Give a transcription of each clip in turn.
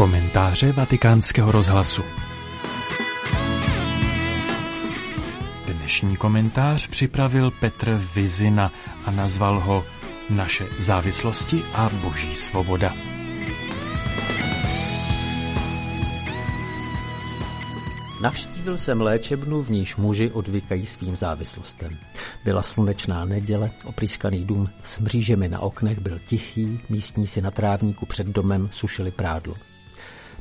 Komentáře vatikánského rozhlasu Dnešní komentář připravil Petr Vizina a nazval ho Naše závislosti a boží svoboda. Navštívil jsem léčebnu, v níž muži odvykají svým závislostem. Byla slunečná neděle, oprýskaný dům s mřížemi na oknech byl tichý, místní si na trávníku před domem sušili prádlo.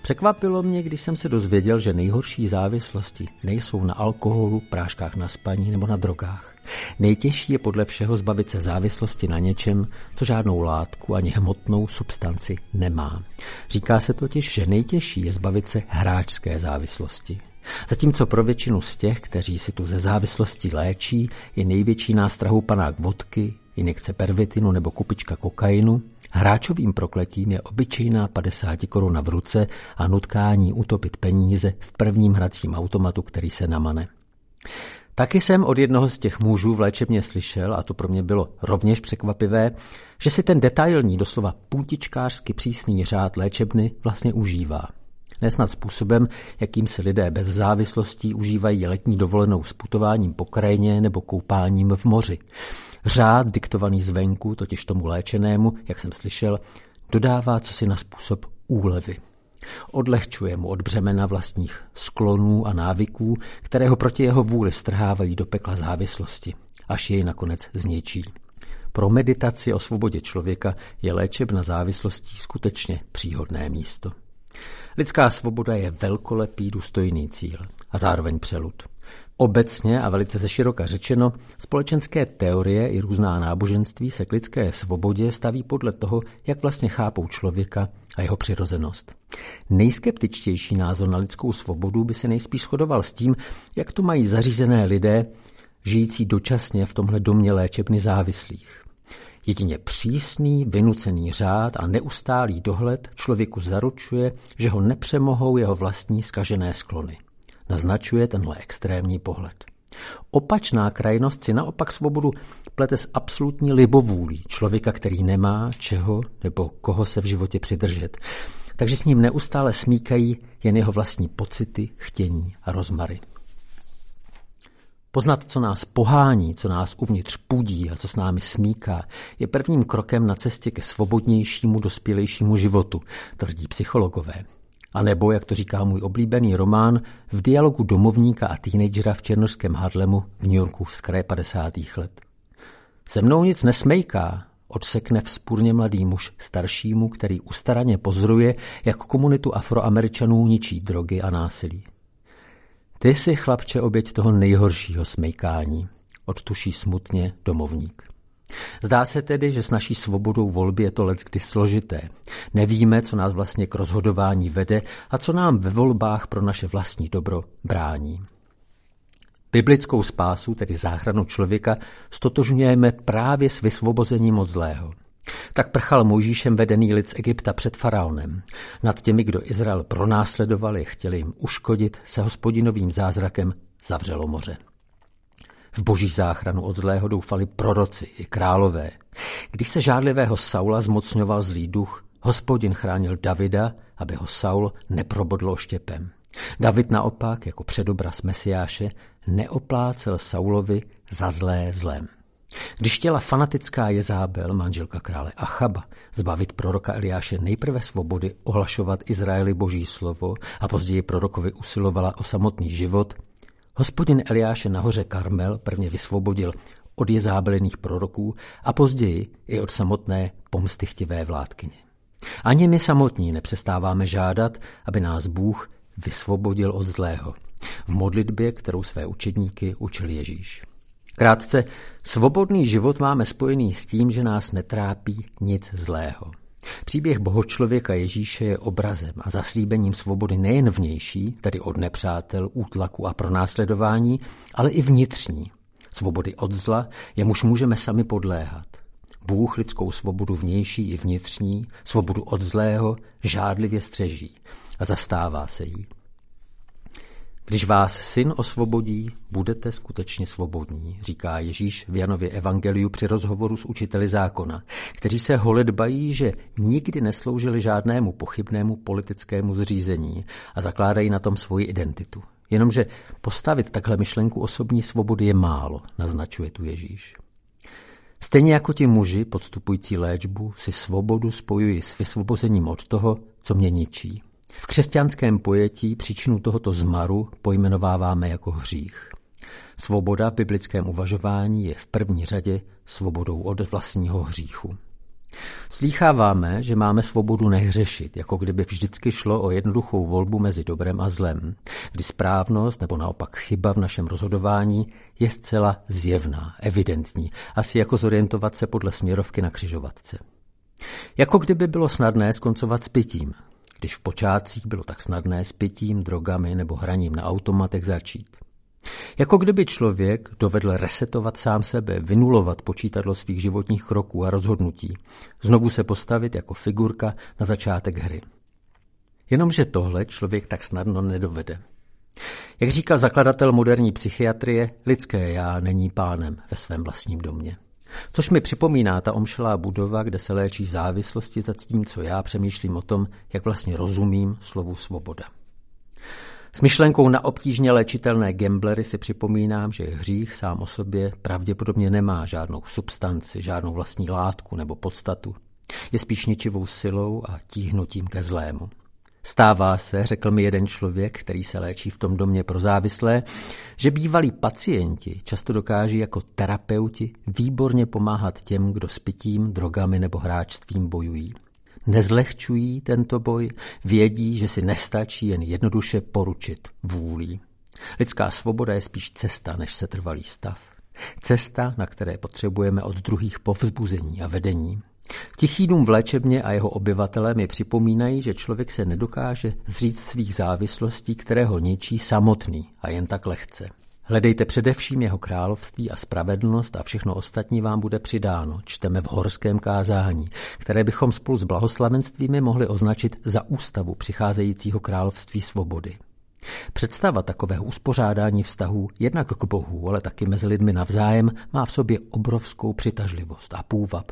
Překvapilo mě, když jsem se dozvěděl, že nejhorší závislosti nejsou na alkoholu, práškách na spaní nebo na drogách. Nejtěžší je podle všeho zbavit se závislosti na něčem, co žádnou látku ani hmotnou substanci nemá. Říká se totiž, že nejtěžší je zbavit se hráčské závislosti. Zatímco pro většinu z těch, kteří si tu ze závislosti léčí, je největší nástrahou panák vodky, injekce pervitinu nebo kupička kokainu, hráčovým prokletím je obyčejná 50 koruna v ruce a nutkání utopit peníze v prvním hracím automatu, který se namane. Taky jsem od jednoho z těch mužů v léčebně slyšel, a to pro mě bylo rovněž překvapivé, že si ten detailní, doslova puntičkářsky přísný řád léčebny vlastně užívá nesnad způsobem, jakým se lidé bez závislostí užívají letní dovolenou s putováním po krajině nebo koupáním v moři. Řád diktovaný zvenku, totiž tomu léčenému, jak jsem slyšel, dodává co si na způsob úlevy. Odlehčuje mu od břemena vlastních sklonů a návyků, které ho proti jeho vůli strhávají do pekla závislosti, až jej nakonec zničí. Pro meditaci o svobodě člověka je léčebna závislostí skutečně příhodné místo. Lidská svoboda je velkolepý důstojný cíl a zároveň přelud. Obecně a velice zeširoka řečeno, společenské teorie i různá náboženství se k lidské svobodě staví podle toho, jak vlastně chápou člověka a jeho přirozenost. Nejskeptičtější názor na lidskou svobodu by se nejspíš shodoval s tím, jak to mají zařízené lidé, žijící dočasně v tomhle domě léčebny závislých. Jedině přísný, vynucený řád a neustálý dohled člověku zaručuje, že ho nepřemohou jeho vlastní skažené sklony. Naznačuje tenhle extrémní pohled. Opačná krajnost si naopak svobodu plete s absolutní libovůlí člověka, který nemá čeho nebo koho se v životě přidržet. Takže s ním neustále smíkají jen jeho vlastní pocity, chtění a rozmary. Poznat, co nás pohání, co nás uvnitř pudí a co s námi smíká, je prvním krokem na cestě ke svobodnějšímu, dospělejšímu životu, tvrdí psychologové. A nebo, jak to říká můj oblíbený román, v dialogu domovníka a teenagera v černožském Harlemu v New Yorku z kraje 50. let. Se mnou nic nesmejká, odsekne vzpůrně mladý muž staršímu, který ustaraně pozoruje, jak komunitu afroameričanů ničí drogy a násilí. Ty jsi, chlapče, oběť toho nejhoršího smejkání, odtuší smutně domovník. Zdá se tedy, že s naší svobodou volby je to kdy složité. Nevíme, co nás vlastně k rozhodování vede a co nám ve volbách pro naše vlastní dobro brání. Biblickou spásu, tedy záchranu člověka, stotožňujeme právě s vysvobozením od zlého. Tak prchal Mojžíšem vedený lid z Egypta před faraonem. Nad těmi, kdo Izrael pronásledovali, chtěli jim uškodit, se hospodinovým zázrakem zavřelo moře. V boží záchranu od zlého doufali proroci i králové. Když se žádlivého Saula zmocňoval zlý duch, hospodin chránil Davida, aby ho Saul neprobodlo štěpem. David naopak, jako předobraz Mesiáše, neoplácel Saulovi za zlé zlem. Když chtěla fanatická Jezábel, manželka krále Achaba, zbavit proroka Eliáše nejprve svobody ohlašovat Izraeli boží slovo a později prorokovi usilovala o samotný život, hospodin Eliáše nahoře Karmel prvně vysvobodil od jezábelených proroků a později i od samotné pomstychtivé vládkyně. Ani my samotní nepřestáváme žádat, aby nás Bůh vysvobodil od zlého. V modlitbě, kterou své učedníky učil Ježíš. Krátce, svobodný život máme spojený s tím, že nás netrápí nic zlého. Příběh bohočlověka Ježíše je obrazem a zaslíbením svobody nejen vnější, tedy od nepřátel, útlaku a pronásledování, ale i vnitřní. Svobody od zla, jemuž můžeme sami podléhat. Bůh lidskou svobodu vnější i vnitřní, svobodu od zlého, žádlivě střeží a zastává se jí. Když vás syn osvobodí, budete skutečně svobodní, říká Ježíš v Janově evangeliu při rozhovoru s učiteli zákona, kteří se holedbají, že nikdy nesloužili žádnému pochybnému politickému zřízení a zakládají na tom svoji identitu. Jenomže postavit takhle myšlenku osobní svobody je málo, naznačuje tu Ježíš. Stejně jako ti muži podstupující léčbu si svobodu spojují s vysvobozením od toho, co mě ničí. V křesťanském pojetí příčinu tohoto zmaru pojmenováváme jako hřích. Svoboda v biblickém uvažování je v první řadě svobodou od vlastního hříchu. Slýcháváme, že máme svobodu nehřešit, jako kdyby vždycky šlo o jednoduchou volbu mezi dobrem a zlem, kdy správnost nebo naopak chyba v našem rozhodování je zcela zjevná, evidentní, asi jako zorientovat se podle směrovky na křižovatce. Jako kdyby bylo snadné skoncovat s pitím, když v počátcích bylo tak snadné s pitím, drogami nebo hraním na automatech začít. Jako kdyby člověk dovedl resetovat sám sebe, vynulovat počítadlo svých životních kroků a rozhodnutí, znovu se postavit jako figurka na začátek hry. Jenomže tohle člověk tak snadno nedovede. Jak říkal zakladatel moderní psychiatrie, lidské já není pánem ve svém vlastním domě. Což mi připomíná ta omšelá budova, kde se léčí závislosti za tím, co já přemýšlím o tom, jak vlastně rozumím slovu svoboda. S myšlenkou na obtížně léčitelné gamblery si připomínám, že hřích sám o sobě pravděpodobně nemá žádnou substanci, žádnou vlastní látku nebo podstatu. Je spíš ničivou silou a tíhnutím ke zlému. Stává se, řekl mi jeden člověk, který se léčí v tom domě pro závislé, že bývalí pacienti často dokáží jako terapeuti výborně pomáhat těm, kdo s pitím, drogami nebo hráčstvím bojují. Nezlehčují tento boj, vědí, že si nestačí jen jednoduše poručit vůlí. Lidská svoboda je spíš cesta, než se trvalý stav. Cesta, na které potřebujeme od druhých povzbuzení a vedení. Tichý dům v léčebně a jeho obyvatelé mi připomínají, že člověk se nedokáže zříct svých závislostí, které ho ničí samotný a jen tak lehce. Hledejte především jeho království a spravedlnost a všechno ostatní vám bude přidáno, čteme v horském kázání, které bychom spolu s blahoslavenstvími mohli označit za ústavu přicházejícího království svobody. Představa takového uspořádání vztahů jednak k Bohu, ale taky mezi lidmi navzájem má v sobě obrovskou přitažlivost a půvab.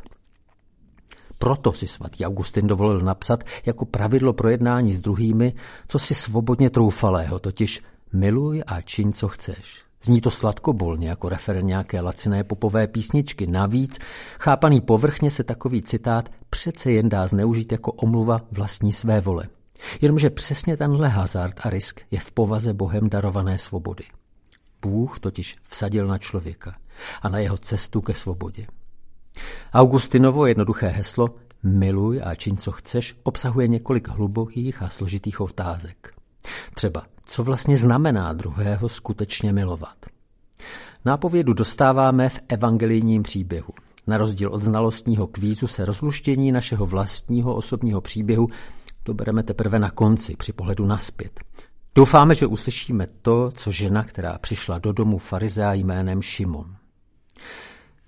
Proto si svatý Augustin dovolil napsat jako pravidlo pro jednání s druhými, co si svobodně troufalého, totiž miluj a čiň, co chceš. Zní to sladkobolně jako referent nějaké laciné popové písničky. Navíc, chápaný povrchně se takový citát přece jen dá zneužít jako omluva vlastní své vole. Jenomže přesně tenhle hazard a risk je v povaze Bohem darované svobody. Bůh totiž vsadil na člověka a na jeho cestu ke svobodě. Augustinovo jednoduché heslo Miluj a čiň, co chceš, obsahuje několik hlubokých a složitých otázek. Třeba, co vlastně znamená druhého skutečně milovat? Nápovědu dostáváme v evangelijním příběhu. Na rozdíl od znalostního kvízu se rozluštění našeho vlastního osobního příběhu dobereme teprve na konci, při pohledu naspět. Doufáme, že uslyšíme to, co žena, která přišla do domu farizea jménem Šimon.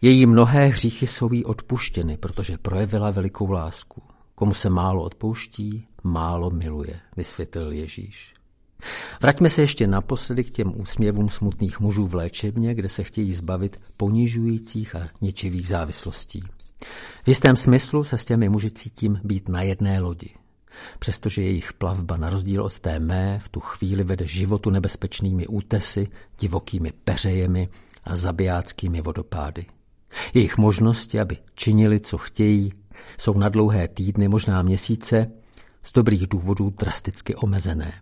Její mnohé hříchy jsou jí odpuštěny, protože projevila velikou lásku. Komu se málo odpouští, málo miluje, vysvětlil Ježíš. Vraťme se ještě naposledy k těm úsměvům smutných mužů v léčebně, kde se chtějí zbavit ponižujících a ničivých závislostí. V jistém smyslu se s těmi muži cítím být na jedné lodi. Přestože jejich plavba na rozdíl od té mé v tu chvíli vede životu nebezpečnými útesy, divokými peřejemi a zabijáckými vodopády. Jejich možnosti, aby činili, co chtějí, jsou na dlouhé týdny, možná měsíce, z dobrých důvodů drasticky omezené.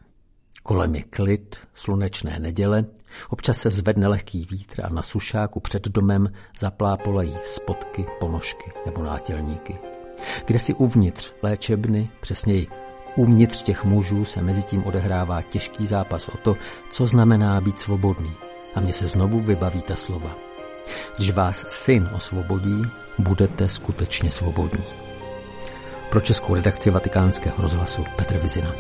Kolem je klid, slunečné neděle, občas se zvedne lehký vítr a na sušáku před domem zaplápolají spotky, ponožky nebo nátělníky. Kde si uvnitř léčebny, přesněji uvnitř těch mužů se mezi tím odehrává těžký zápas o to, co znamená být svobodný. A mně se znovu vybaví ta slova. Když vás syn osvobodí, budete skutečně svobodní. Pro českou redakci vatikánského rozhlasu Petr Vizina.